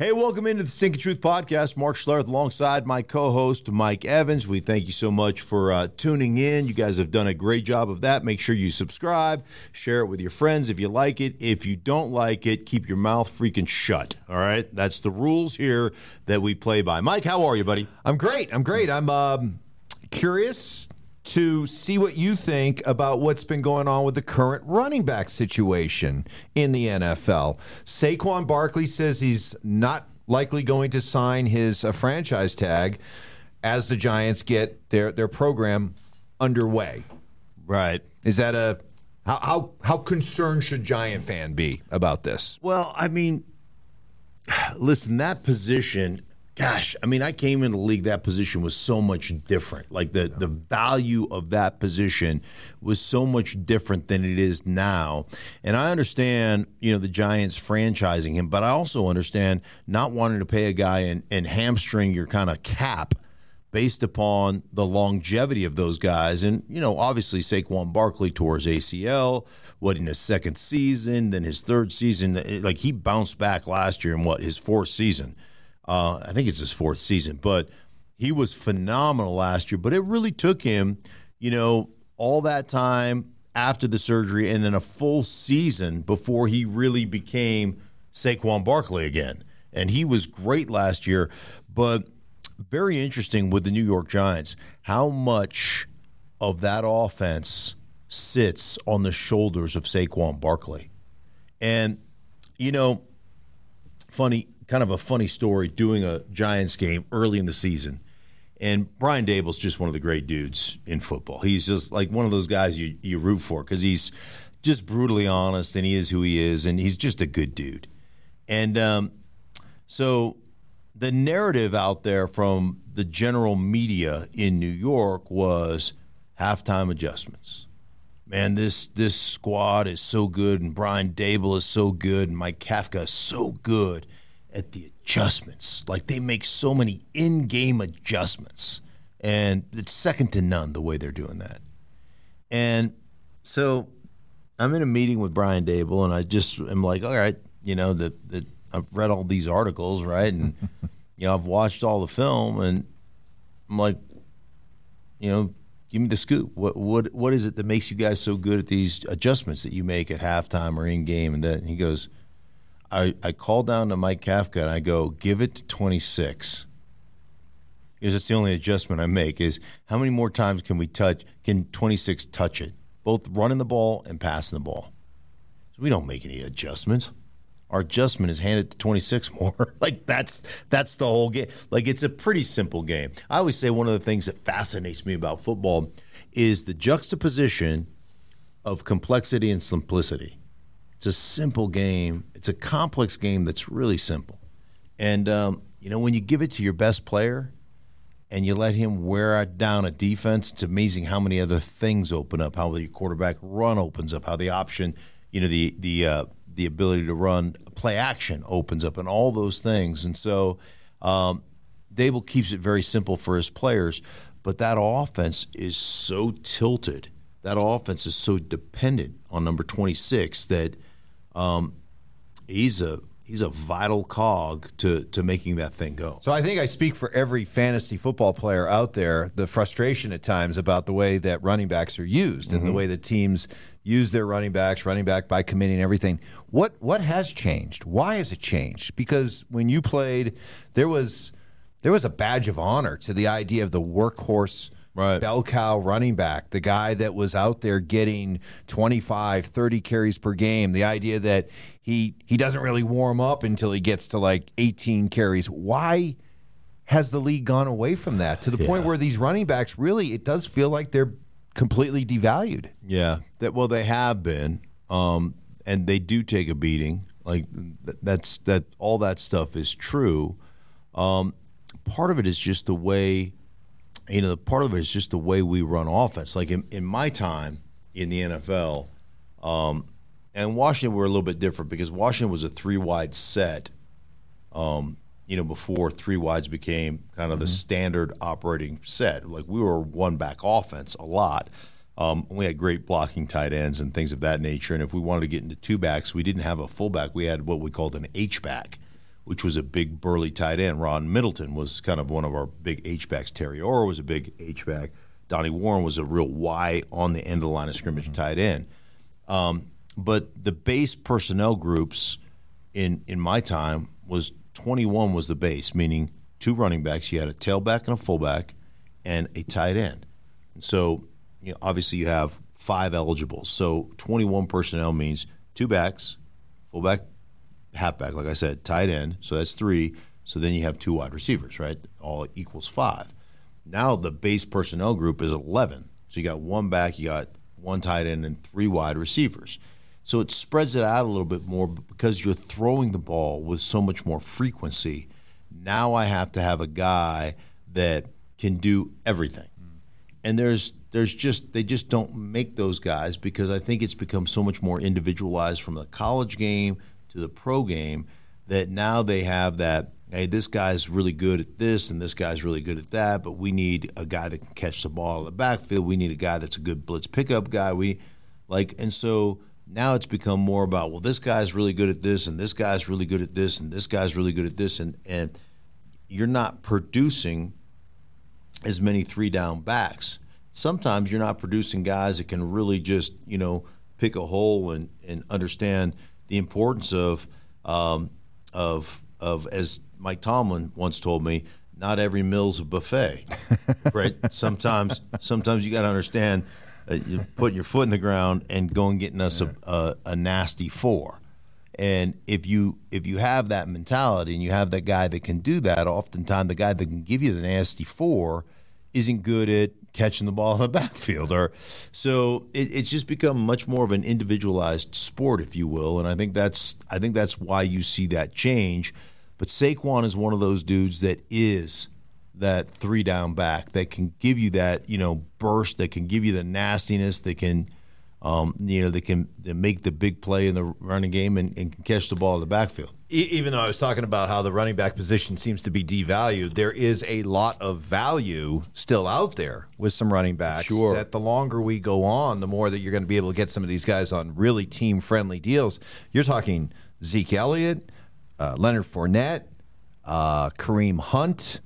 Hey, welcome into the Stinking Truth Podcast. Mark Schlereth alongside my co-host Mike Evans. We thank you so much for uh, tuning in. You guys have done a great job of that. Make sure you subscribe, share it with your friends if you like it. If you don't like it, keep your mouth freaking shut. All right, that's the rules here that we play by. Mike, how are you, buddy? I'm great. I'm great. I'm um, curious to see what you think about what's been going on with the current running back situation in the NFL. Saquon Barkley says he's not likely going to sign his uh, franchise tag as the Giants get their their program underway. Right. Is that a how how, how concerned should Giant fan be about this? Well, I mean, listen, that position gosh, I mean, I came in the league. That position was so much different. Like the the value of that position was so much different than it is now. And I understand, you know, the Giants franchising him, but I also understand not wanting to pay a guy and, and hamstring your kind of cap based upon the longevity of those guys. And you know, obviously Saquon Barkley tore his ACL. What in his second season, then his third season, like he bounced back last year in what his fourth season. Uh, I think it's his fourth season, but he was phenomenal last year. But it really took him, you know, all that time after the surgery and then a full season before he really became Saquon Barkley again. And he was great last year, but very interesting with the New York Giants how much of that offense sits on the shoulders of Saquon Barkley. And, you know, funny, kind of a funny story doing a Giants game early in the season. And Brian Daboll's just one of the great dudes in football. He's just like one of those guys you, you root for because he's just brutally honest and he is who he is and he's just a good dude. And um, so the narrative out there from the general media in New York was halftime adjustments. Man, this this squad is so good, and Brian Daboll is so good, and Mike Kafka is so good at the adjustments. Like they make so many in-game adjustments, and it's second to none the way they're doing that. And so I'm in a meeting with Brian Daboll, and I just am like, all right, you know, the, the I've read all these articles, right, and you know, I've watched all the film, and I'm like, you know, give me the scoop. What what what is it that makes you guys so good at these adjustments that you make at halftime or in game? And then he goes, I, I call down to Mike Kafka and I go, give it to 26. Because that's the only adjustment I make is how many more times can we touch, can 26 touch it? Both running the ball and passing the ball. So we don't make any adjustments. Our adjustment is handed to 26 more. like that's that's the whole game. Like it's a pretty simple game. I always say one of the things that fascinates me about football is the juxtaposition of complexity and simplicity. It's a simple game. It's a complex game that's really simple. And um, you know, when you give it to your best player and you let him wear down a defense, it's amazing how many other things open up. How the quarterback run opens up. How the option, you know, the the uh, the ability to run play action opens up, and all those things. And so, um, Daboll keeps it very simple for his players. But that offense is so tilted. That offense is so dependent on number 26 that um, he's a he's a vital cog to to making that thing go. So I think I speak for every fantasy football player out there. The frustration at times about the way that running backs are used and the mm-hmm. way that teams use their running backs, running back by committee and everything. What what has changed? Why has it changed? Because when you played, there was there was a badge of honor to the idea of the workhorse Right. bell cow running back, the guy that was out there getting 25, 30 carries per game, the idea that he he doesn't really warm up until he gets to like 18 carries. Why has the league gone away from that to the point where these running backs really it does feel like they're completely devalued? Yeah, that well they have been, um, and they do take a beating. Like that's that all that stuff is true. Um, part of it is just the way, you know, part of it is just the way we run offense. Like in, in my time in the NFL, um, and Washington were a little bit different because Washington was a three wide set. Um, you know, before three wides became kind of the standard operating set. Like we were one back offense a lot. Um, we had great blocking tight ends and things of that nature. And if we wanted to get into two backs, we didn't have a fullback. We had what we called an H back, which was a big burly tight end. Ron Middleton was kind of one of our big H backs. Terry Orr was a big H back. Donnie Warren was a real Y on the end of the line of scrimmage tight end. Um, but the base personnel groups in in my time was 21 was the base, meaning two running backs. You had a tailback and a fullback, and a tight end. And so, you know, obviously, you have five eligibles. So 21 personnel means two backs, fullback, halfback, like I said, tight end. So that's three. So then you have two wide receivers, right? All equals five. Now the base personnel group is 11. So you got one back, you got one tight end, and three wide receivers. So it spreads it out a little bit more because you're throwing the ball with so much more frequency. Now I have to have a guy that can do everything. And there's there's just they just don't make those guys because I think it's become so much more individualized from the college game to the pro game that now they have that hey this guy's really good at this and this guy's really good at that but we need a guy that can catch the ball in the backfield. We need a guy that's a good blitz pickup guy. We like and so now it's become more about well this guy's really good at this and this guy's really good at this and this guy's really good at this. And and you're not producing as many three down backs. Sometimes you're not producing guys that can really just, you know, pick a hole and, and understand the importance of um, of of as Mike Tomlin once told me, not every meal's a buffet. right? Sometimes sometimes you got to understand uh, you putting your foot in the ground and going getting us a, a, a nasty four. And if you if you have that mentality and you have that guy that can do that, oftentimes the guy that can give you the nasty four isn't good at catching the ball in the backfield. Or so it, it's just become much more of an individualized sport, if you will. And I think that's I think that's why you see that change. But Saquon is one of those dudes that is that three down back that can give you that you know burst, that can give you the nastiness, that can um, you know, they can they make the big play in the running game and, and can catch the ball in the backfield. E- even though I was talking about how the running back position seems to be devalued, there is a lot of value still out there with some running backs. Sure. That the longer we go on, the more that you're going to be able to get some of these guys on really team friendly deals. You're talking Zeke Elliott, uh, Leonard Fournette, uh, Kareem Hunt.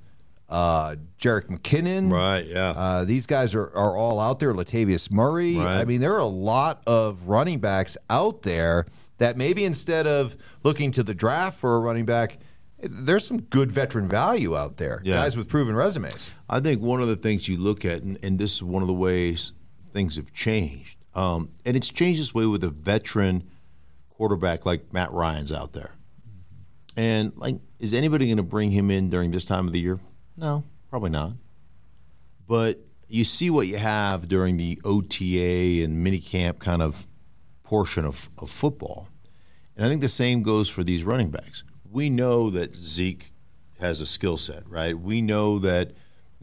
Uh, Jerick McKinnon, Right, yeah. Uh, these guys are, are all out there. Latavius Murray. Right. I mean, there are a lot of running backs out there that maybe instead of looking to the draft for a running back, there's some good veteran value out there. Yeah. Guys with proven resumes. I think one of the things you look at, and, and this is one of the ways things have changed, um, and it's changed this way with a veteran quarterback like Matt Ryan's out there. And like, is anybody going to bring him in during this time of the year? No, probably not. But you see what you have during the OTA and minicamp kind of portion of, of football. And I think the same goes for these running backs. We know that Zeke has a skill set, right? We know that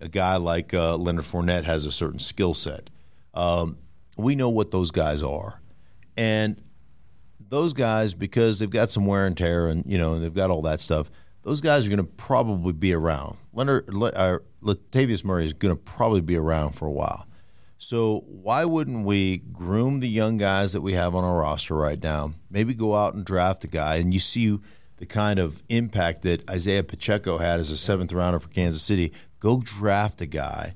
a guy like uh, Leonard Fournette has a certain skill set. Um, we know what those guys are. And those guys, because they've got some wear and tear and, you know, they've got all that stuff, those guys are going to probably be around. Leonard, Le, uh, Latavius Murray is going to probably be around for a while. So why wouldn't we groom the young guys that we have on our roster right now? Maybe go out and draft a guy, and you see the kind of impact that Isaiah Pacheco had as a seventh rounder for Kansas City. Go draft a guy,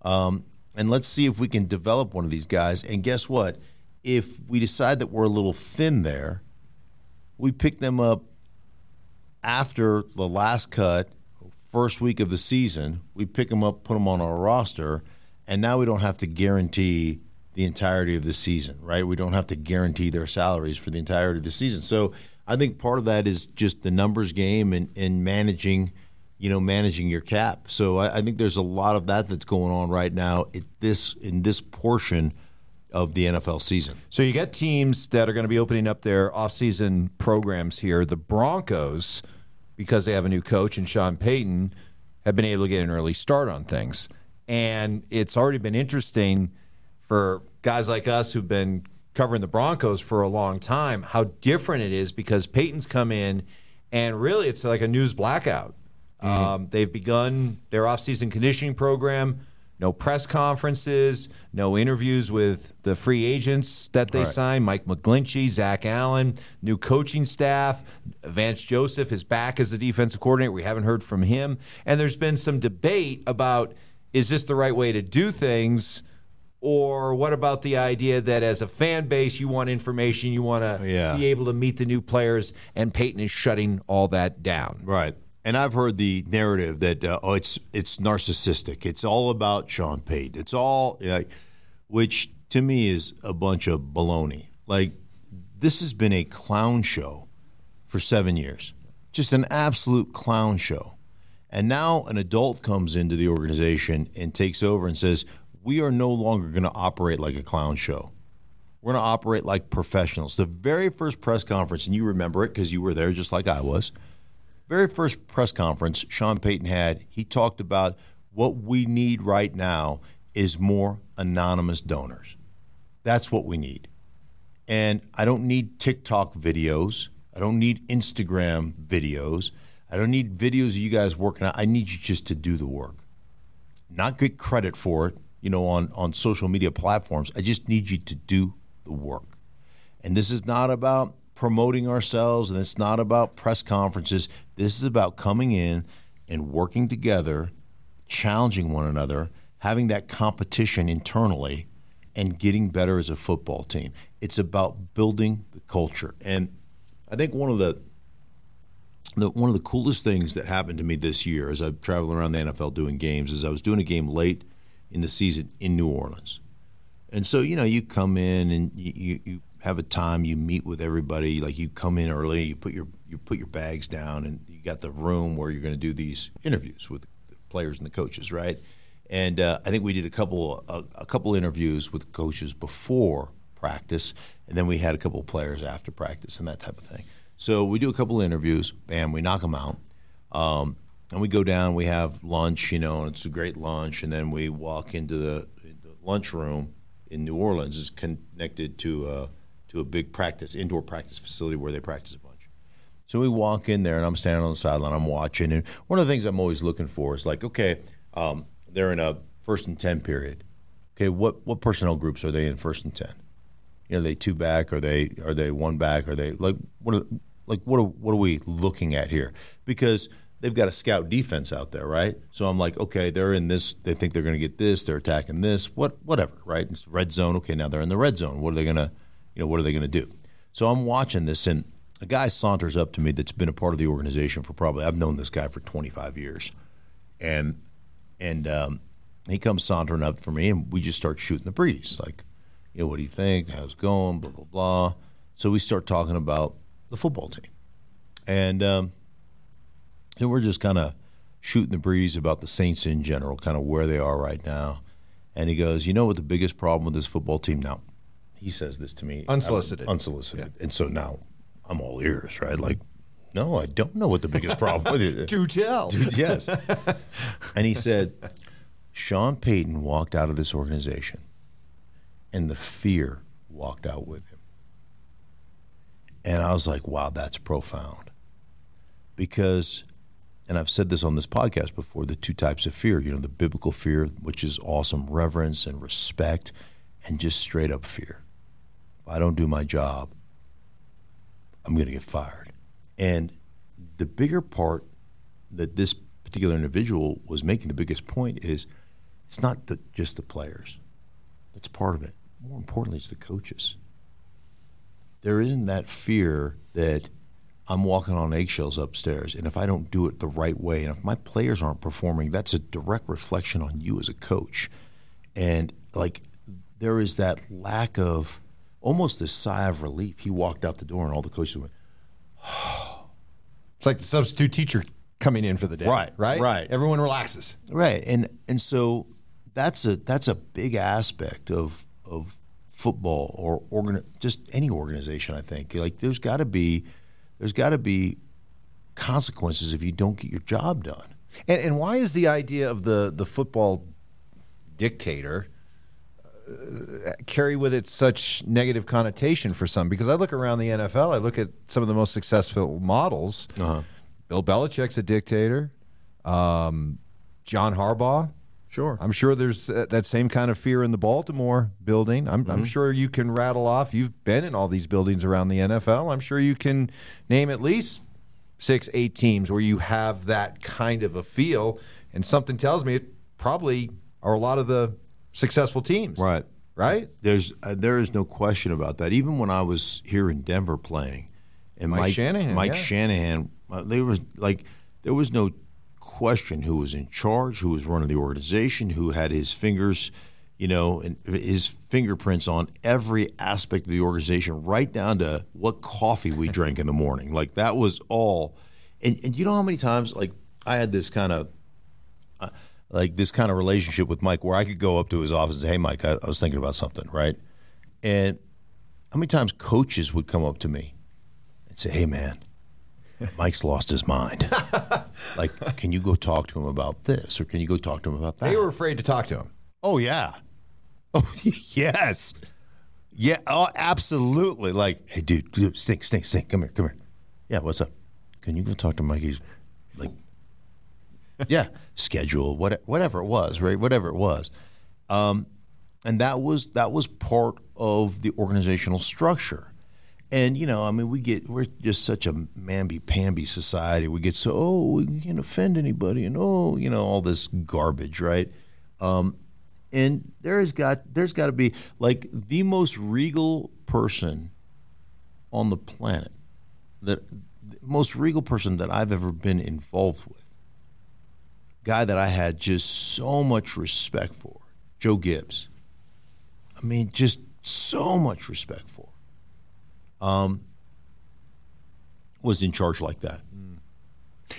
um, and let's see if we can develop one of these guys. And guess what? If we decide that we're a little thin there, we pick them up after the last cut, first week of the season. We pick them up, put them on our roster, and now we don't have to guarantee the entirety of the season, right? We don't have to guarantee their salaries for the entirety of the season. So I think part of that is just the numbers game and, and managing, you know, managing your cap. So I, I think there's a lot of that that's going on right now at this in this portion of the NFL season. So you got teams that are going to be opening up their offseason programs here. The Broncos, because they have a new coach and Sean Payton, have been able to get an early start on things. And it's already been interesting for guys like us who've been covering the Broncos for a long time how different it is because Payton's come in and really it's like a news blackout. Mm-hmm. Um, they've begun their offseason conditioning program. No press conferences, no interviews with the free agents that they right. signed. Mike McGlinchey, Zach Allen, new coaching staff. Vance Joseph is back as the defensive coordinator. We haven't heard from him. And there's been some debate about is this the right way to do things? Or what about the idea that as a fan base, you want information, you want to yeah. be able to meet the new players, and Payton is shutting all that down? Right. And I've heard the narrative that uh, oh, it's it's narcissistic. It's all about Sean Payton. It's all, which to me is a bunch of baloney. Like this has been a clown show for seven years, just an absolute clown show. And now an adult comes into the organization and takes over and says, we are no longer going to operate like a clown show. We're going to operate like professionals. The very first press conference, and you remember it because you were there just like I was, very first press conference Sean Payton had, he talked about what we need right now is more anonymous donors. That's what we need. And I don't need TikTok videos. I don't need Instagram videos. I don't need videos of you guys working out. I need you just to do the work. Not get credit for it, you know, on, on social media platforms. I just need you to do the work. And this is not about promoting ourselves and it's not about press conferences. This is about coming in and working together, challenging one another, having that competition internally, and getting better as a football team. It's about building the culture. And I think one of the the, one of the coolest things that happened to me this year as I've traveled around the NFL doing games is I was doing a game late in the season in New Orleans. And so, you know, you come in and you, you have a time, you meet with everybody. Like you come in early, you put your you put your bags down, and you got the room where you're going to do these interviews with the players and the coaches, right? And uh, I think we did a couple a, a couple interviews with coaches before practice, and then we had a couple of players after practice and that type of thing. So we do a couple interviews, bam, we knock them out. Um, and we go down, we have lunch, you know, and it's a great lunch, and then we walk into the, the lunchroom in New Orleans. is connected to uh, to a big practice indoor practice facility where they practice a bunch. So we walk in there, and I'm standing on the sideline, I'm watching, and one of the things I'm always looking for is like, okay, um, they're in a first and ten period. Okay, what what personnel groups are they in first and ten? You know, are they two back? Are they are they one back? Are they like what? Are, like what are, what are we looking at here? Because they've got a scout defense out there, right? So I'm like, okay, they're in this. They think they're going to get this. They're attacking this. What, whatever, right? It's red zone. Okay, now they're in the red zone. What are they going to, you know, what are they going to do? So I'm watching this, and a guy saunters up to me that's been a part of the organization for probably I've known this guy for 25 years, and and um, he comes sauntering up for me, and we just start shooting the breeze, like, you know, what do you think? How's it going? Blah blah blah. So we start talking about the football team, and. Um, and we're just kind of shooting the breeze about the Saints in general, kind of where they are right now. And he goes, You know what the biggest problem with this football team now? He says this to me unsolicited. unsolicited. Yeah. And so now I'm all ears, right? Like, no, I don't know what the biggest problem is. Do tell. Dude, yes. and he said, Sean Payton walked out of this organization and the fear walked out with him. And I was like, wow, that's profound. Because and I've said this on this podcast before the two types of fear, you know, the biblical fear, which is awesome reverence and respect, and just straight up fear. If I don't do my job, I'm going to get fired. And the bigger part that this particular individual was making, the biggest point is it's not the, just the players. That's part of it. More importantly, it's the coaches. There isn't that fear that I'm walking on eggshells upstairs, and if I don't do it the right way, and if my players aren't performing, that's a direct reflection on you as a coach. And like, there is that lack of almost a sigh of relief. He walked out the door, and all the coaches went, It's like the substitute teacher coming in for the day. Right, Right. right. Everyone relaxes. Right, and and so that's a that's a big aspect of of football or organ, just any organization. I think like there's got to be there's got to be consequences if you don't get your job done. And, and why is the idea of the, the football dictator carry with it such negative connotation for some? Because I look around the NFL, I look at some of the most successful models. Uh-huh. Bill Belichick's a dictator. Um, John Harbaugh. Sure. I'm sure there's uh, that same kind of fear in the Baltimore building. I'm, Mm-hmm. I'm sure you can rattle off. You've been in all these buildings around the NFL. I'm sure you can name at least six, eight teams where you have that kind of a feel. And something tells me it probably are a lot of the successful teams. Right. Right? There's uh, there is no question about that. Even when I was here in Denver playing, and Mike Mike, Shanahan, Mike yeah. Shanahan, uh, there was like there was no question who was in charge, who was running the organization, who had his fingers, you know, and his fingerprints on every aspect of the organization, right down to what coffee we drank in the morning. Like that was all. And and you know how many times like I had this kind of like this kind of relationship with Mike where I could go up to his office and say, Hey, Mike, I, I was thinking about something, right? And how many times coaches would come up to me and say, Hey, man, Mike's lost his mind. like, can you go talk to him about this or can you go talk to him about that? They were afraid to talk to him. oh, yeah. Oh, yes. Yeah, oh, absolutely. Like, hey, dude, dude, stink, stink, stink. Come here, come here. Yeah, what's up? Can you go talk to Mike? He's like, yeah, schedule, what, whatever it was, right? Whatever it was, um, and that was that was part of the organizational structure. And you know, I mean, we get we're just such a mamby pamby society. We get so oh, we can't offend anybody, and oh, you know, all this garbage, right? Um, and there has got there's got to be like the most regal person on the planet, that the most regal person that I've ever been involved with guy that I had just so much respect for, Joe Gibbs. I mean, just so much respect for. Um, was in charge like that.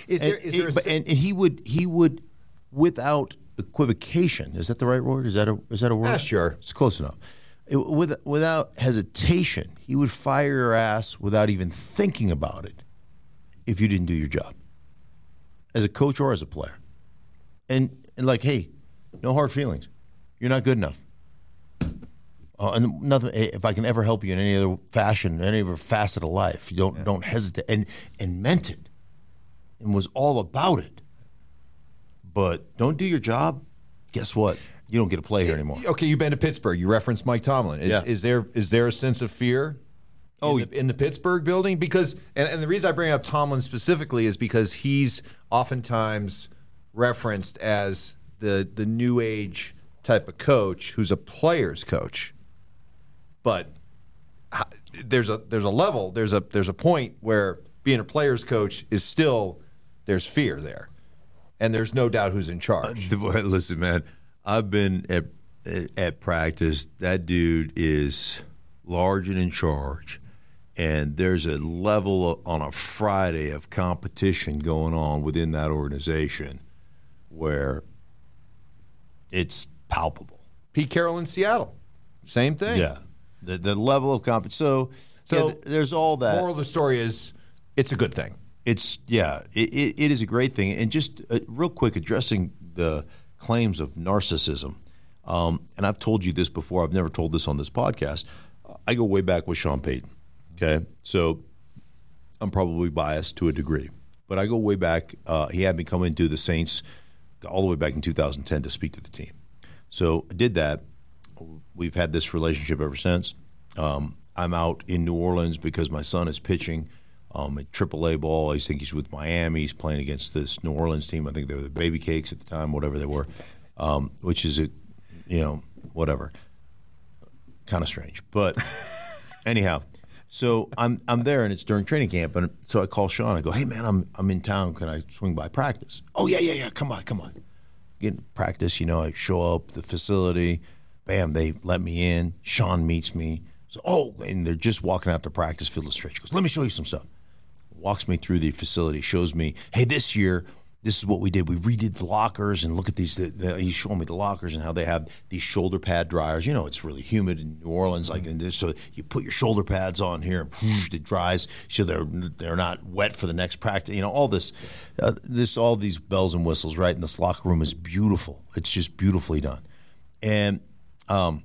Is And, there, is there a it- and, and he would he would without equivocation. Is that the right word? Is that a is that a word? Yeah, sure. It's close enough. It- with, without hesitation, he would fire your ass without even thinking about it if you didn't do your job as a coach or as a player. And, and like, hey, no hard feelings. You're not good enough. Uh, and nothing. If I can ever help you in any other fashion, any other facet of life, you don't don't hesitate. And and meant it, and was all about it. But don't do your job. Guess what? You don't get to play here anymore. Okay, you've been to Pittsburgh. You referenced Mike Tomlin. Is, Yeah. is there is there a sense of fear? Oh, in the, in the Pittsburgh building, because and, and the reason I bring up Tomlin specifically is because he's oftentimes referenced as the the new age type of coach who's a player's coach, but there's a there's a level there's a there's a point where being a player's coach is still there's fear there, and there's no doubt who's in charge. Boy, Listen, man, I've been at at practice. That dude is large and in charge, and there's a level on a Friday of competition going on within that organization where it's palpable. Pete Carroll in Seattle, same thing. Yeah, the the level of competition. So, So, yeah, th- there's all that. Moral of the story is it's a good thing. It's yeah, it, it, it is a great thing. And just uh, real quick, addressing the claims of narcissism. Um, and I've told you this before. I've never told this on this podcast. I go way back with Sean Payton. Okay, so I'm probably biased to a degree, but I go way back. Uh, he had me come into the Saints all the way back in 2010 to speak to the team. So I did that. We've had this relationship ever since. Um, I'm out in New Orleans because my son is pitching um, at AAA ball. I think he's with Miami. He's playing against this New Orleans team. I think they were the Baby Cakes at the time, whatever they were, um, which is a, you know, whatever, kind of strange. But anyhow, so I'm I'm there and it's during training camp, and so I call Sean. I go, "Hey man, I'm I'm in town. Can I swing by practice?" Oh yeah, yeah, yeah. Come on come on. Get practice. You know, I show up the facility. Bam, they let me in. Sean meets me. So, oh, and they're just walking out to practice field of stretch. He goes, let me show you some stuff. Walks me through the facility, shows me, hey, this year, this is what we did. We redid the lockers and look at these. The, the, he's showing me the lockers and how they have these shoulder pad dryers. You know, it's really humid in New Orleans, like and so you put your shoulder pads on here, and whoosh, it dries, so they're they're not wet for the next practice. You know, all this, uh, this all these bells and whistles, right? And this locker room is beautiful. It's just beautifully done, and um,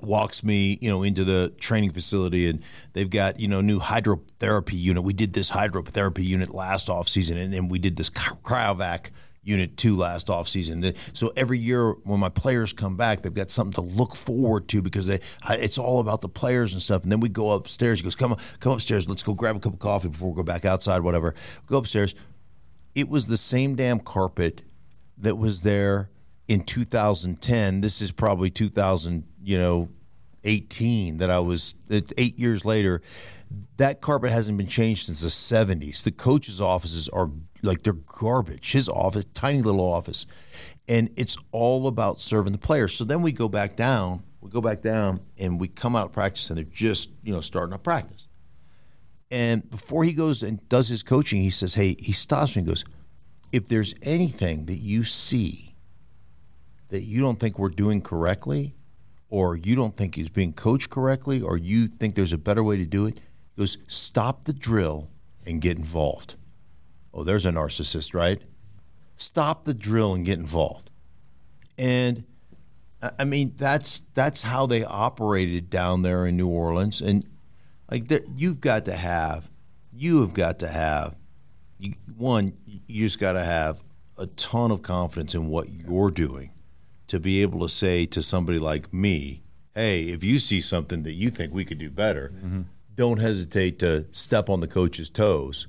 walks me, you know, into the training facility and they've got, you know, new hydrotherapy unit. We did this hydrotherapy unit last off season and, and we did this cryovac unit two last off season. So every year when my players come back, they've got something to look forward to because they it's all about the players and stuff. And then we go upstairs. He goes, "Come come upstairs. Let's go grab a cup of coffee before we go back outside. Whatever." Go upstairs. It was the same damn carpet that was there in 2010. This is probably 2000 you know, 18 that I was eight years later. That carpet hasn't been changed since the 70s. The coach's offices are like they're garbage. His office, tiny little office, and it's all about serving the players. So then we go back down. We go back down and we come out of practice and they're just you know starting up practice. And before he goes and does his coaching, he says, "Hey," he stops me and goes, "If there's anything that you see that you don't think we're doing correctly, or you don't think he's being coached correctly, or you think there's a better way to do it, he goes, stop the drill and get involved. Oh, there's a narcissist, right? Stop the drill and get involved. And I mean, that's that's how they operated down there in New Orleans, and like you've got to have, you have got to have, you, one, you just got to have a ton of confidence in what you're doing to be able to say to somebody like me, hey, if you see something that you think we could do better, mm-hmm. don't hesitate to step on the coach's toes.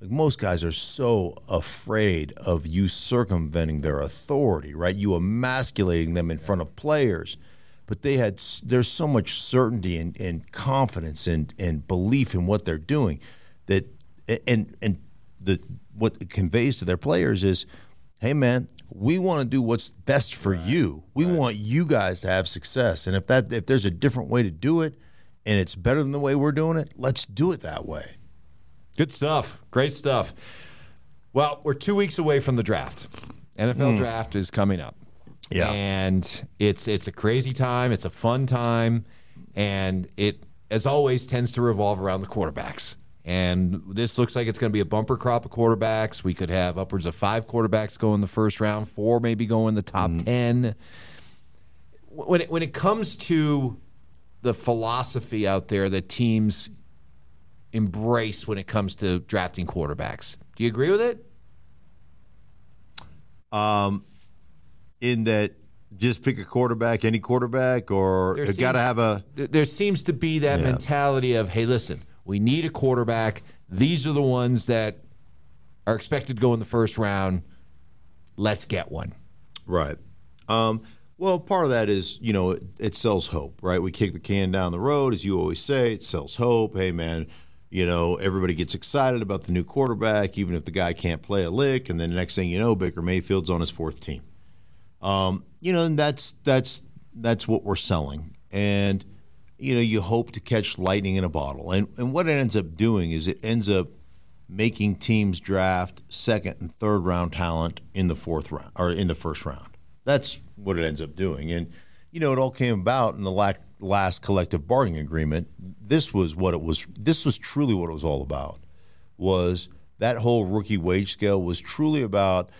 Like most guys are so afraid of you circumventing their authority, right? You emasculating them in front of players. But they had there's so much certainty and, and confidence and, and belief in what they're doing that and and the what it conveys to their players is hey man, we want to do what's best for right. you. We right. want you guys to have success. And if that if there's a different way to do it and it's better than the way we're doing it, let's do it that way. Good stuff. Great stuff. Well, we're 2 weeks away from the draft. NFL mm. draft is coming up. Yeah. And it's it's a crazy time, it's a fun time, and it as always tends to revolve around the quarterbacks. And this looks like it's going to be a bumper crop of quarterbacks. We could have upwards of five quarterbacks go in the first round, four maybe go in the top mm-hmm. 10. When it, when it comes to the philosophy out there that teams embrace when it comes to drafting quarterbacks, do you agree with it? Um, in that just pick a quarterback, any quarterback, or got to have a. There seems to be that yeah. mentality of, hey, listen, we need a quarterback. These are the ones that are expected to go in the first round. Let's get one. Right. Um, well, part of that is, you know, it, it, sells hope, right? We kick the can down the road, as you always say, it sells hope. Hey, man, you know, everybody gets excited about the new quarterback, even if the guy can't play a lick. And then the next thing you know, Baker Mayfield's on his fourth team. Um, you know, and that's that's that's what we're selling. And – you know, you hope to catch lightning in a bottle. And and what it ends up doing is it ends up making teams draft second and third round talent in the fourth round or in the first round. That's what it ends up doing. And you know, it all came about in the last collective bargaining agreement. This was what it was. This was truly what it was all about. Was that whole rookie wage scale was truly about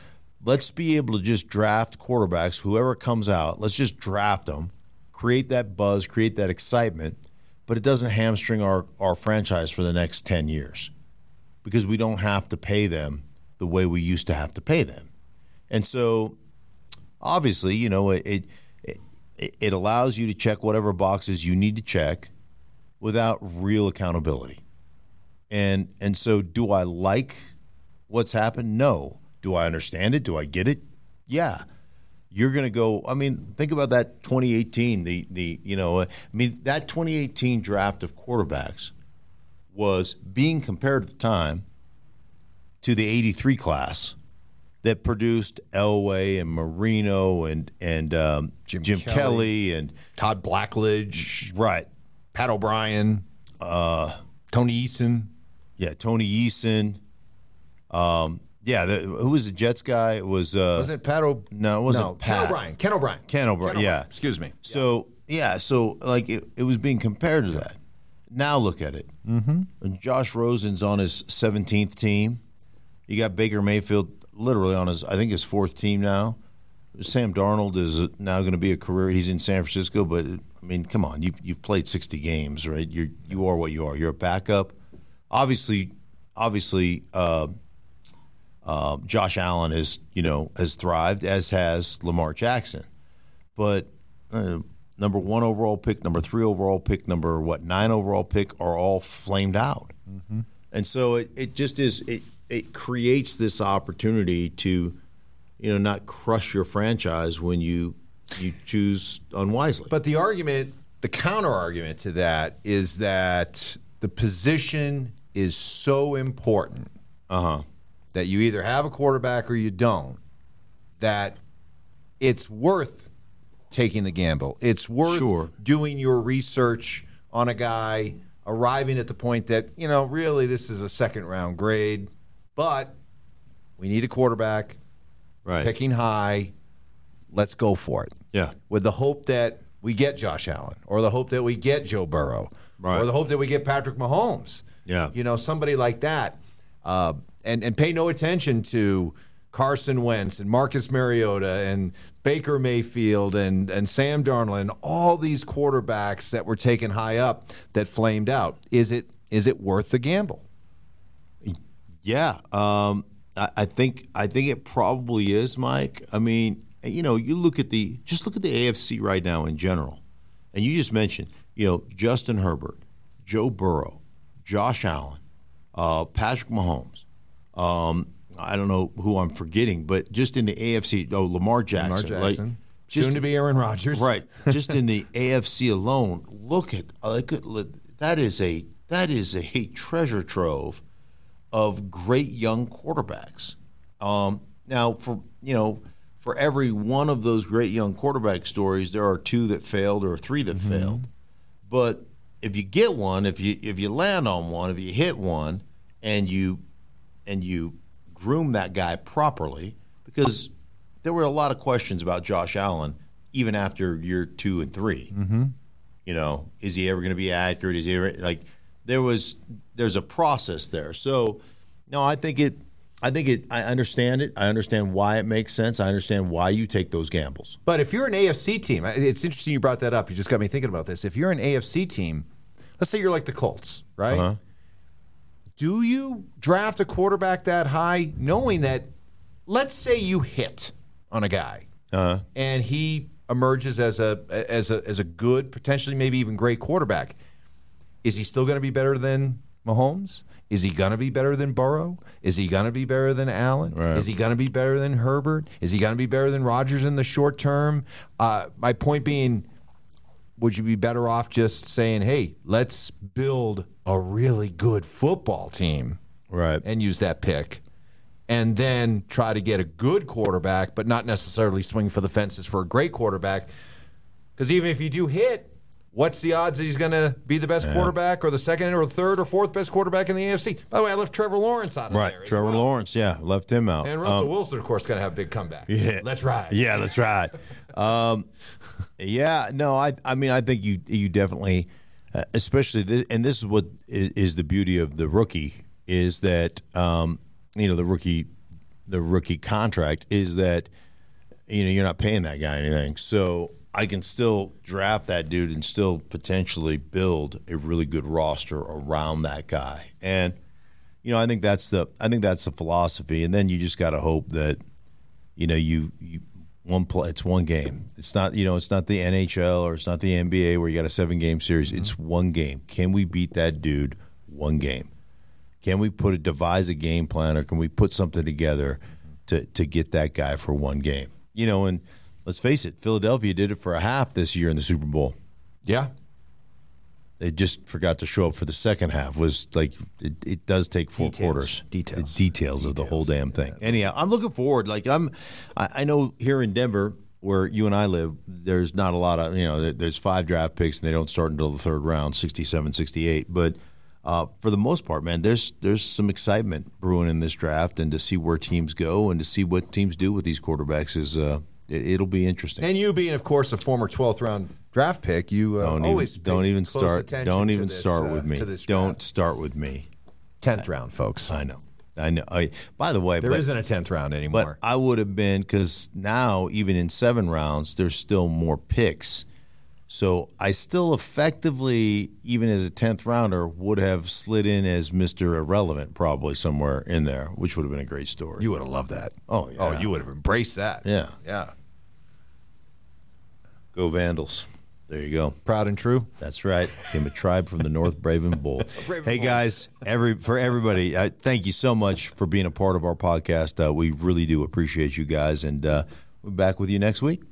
let's be able to just draft quarterbacks, whoever comes out, let's just draft them create that buzz, create that excitement, but it doesn't hamstring our, our franchise for the next 10 years because we don't have to pay them the way we used to have to pay them. And so, obviously, you know, it, it, it allows you to check whatever boxes you need to check without real accountability. And and so do I like what's happened? No. Do I understand it? Do I get it? Yeah. You're going to go I mean, think about that 2018 the the you know, I mean that 2018 draft of quarterbacks was being compared at the time to the 83 class that produced Elway and Marino and and um, Jim, Jim Kelly. Kelly. and Todd Blackledge, right, Pat O'Brien, uh, Tony Eason. yeah, Tony Eason. Um, yeah, the, who was the Jets guy? It was uh, Wasn't it Pat O? No, it wasn't no, Pat. Ken O'Brien. Ken O'Brien. Ken O'Brien, yeah. Excuse me. So yeah, so like it, it was being compared to that. Now look at it. Mm-hmm. Josh Rosen's on his 17th team. You got Baker Mayfield literally on his, I think his fourth team now. Sam Darnold is now going to be a career. He's in San Francisco, but I mean, come on, you've you've played 60 games, right? You you are what you are. You're a backup. Obviously, obviously, uh, uh, Josh Allen has you know has thrived, as has Lamar Jackson, but. Uh, number one overall pick, number three overall pick, number what nine overall pick are all flamed out, mm-hmm. and so it, it just is it it creates this opportunity to, you know, not crush your franchise when you you choose unwisely. But the argument, the counter argument to that is that the position is so important uh huh. That you either have a quarterback or you don't, that it's worth taking the gamble. It's worth Sure. doing your research on a guy, arriving at the point that, you know, really this is a second round grade, but we need a quarterback, Right. picking high. Let's go for it. Yeah. With the hope that we get Josh Allen or the hope that we get Joe Burrow Right. or the hope that we get Patrick Mahomes. Yeah. You know, somebody like that. Uh, and, and pay no attention to Carson Wentz and Marcus Mariota and Baker Mayfield and, and Sam Darnold and all these quarterbacks that were taken high up that flamed out. Is it is it worth the gamble? Yeah, um, I, I think I think it probably is, Mike. I mean, you know, you look at the just look at the AFC right now in general, and you just mentioned, you know, Justin Herbert, Joe Burrow, Josh Allen, uh, Patrick Mahomes. Um, I don't know who I'm forgetting, but just in the AFC, oh, Lamar Jackson, Lamar like, just Soon to be Aaron Rodgers. Right. Just in the AFC alone, look at look at that is a that is a treasure trove of great young quarterbacks. Um, now, for you know, for every one of those great young quarterback stories, there are two that failed or three that failed. But if you get one, if you if you land on one, if you hit one, and you and you groom that guy properly, because there were a lot of questions about Josh Allen even after year two and 3 Mm-hmm. You know, is he ever going to be accurate? Is he ever like? There was there's a process there. So, no, I think it. I think it. I understand it. I understand why it makes sense. I understand why you take those gambles. But if you're an AFC team, it's interesting you brought that up. You just got me thinking about this. If you're an AFC team, let's say you're like the Colts, right? Uh-huh. Do you draft a quarterback that high knowing that, let's say you hit on a guy Uh-huh. and he emerges as a as a as a good, potentially maybe even great quarterback? Is he still going to be better than Mahomes? Is he going to be better than Burrow? Is he going to be better than Allen? Right. Is he going to be better than Herbert? Is he going to be better than Rodgers in the short term? Uh, my point being, would you be better off just saying, "Hey, let's build a really good football team Right. and use that pick," and then try to get a good quarterback, but not necessarily swing for the fences for a great quarterback? Because even if you do hit, what's the odds that he's going to be the best quarterback or the second or third or fourth best quarterback in the AFC? By the way, I left Trevor Lawrence out of Right. there. Trevor well. Lawrence. Yeah, left him out. And Russell Um, Wilson, of course, going to have a big comeback. Yeah, Let's ride. Yeah, that's right. um, yeah, no, I, I mean, I think you, you definitely, uh, especially, this, and this is what is, is the beauty of the rookie is that, um, you know, the rookie, the rookie contract is that, you know, you're not paying that guy anything, so I can still draft that dude and still potentially build a really good roster around that guy, and. You know, I think that's the I think that's the philosophy, and then you just got to hope that you know you, you one play it's one game. It's not you know it's not the nhl or it's not the nba where you got a seven game series. It's mm-hmm. one game. Can we beat that dude one game? Can we put a devise a game plan, or can we put something together to to get that guy for one game? You know, and let's face it, Philadelphia did it for a half this year in the Super Bowl. Yeah. They just forgot to show up for the second half. Was like it, it does take four Details. quarters. Details. The details of the whole damn thing. Anyhow, I'm looking forward. Like I'm, I, I know here in Denver where you and I live, there's not a lot of you know. there- There's five draft picks and they don't start until the third round, 67, 68. But uh, for the most part, man, there's there's some excitement brewing in this draft, and to see where teams go and to see what teams do with these quarterbacks is uh, it, it'll be interesting. And you being, of course, a former 12th round draft pick, you uh, don't always even, don't even close start. Don't even this, start uh, with me. Don't start with me. 10th round, folks. I know. I know. I, by the way, There but, not a 10th round anymore. but. I would have been because now even in seven rounds, there's still more picks. So I still effectively, even as a tenth rounder, would have slid in as Mister Irrelevant, probably somewhere in there, which would have been a great story. you would have loved that. Oh, yeah. Oh, you would have embraced that. Yeah. Yeah. Go Vandals! There you go. Proud and true. That's right. Came a tribe from the North Braven Bull. hey guys, every for everybody, uh, thank you so much for being a part of our podcast. Uh, we really do appreciate you guys, and uh, we're back with you next week.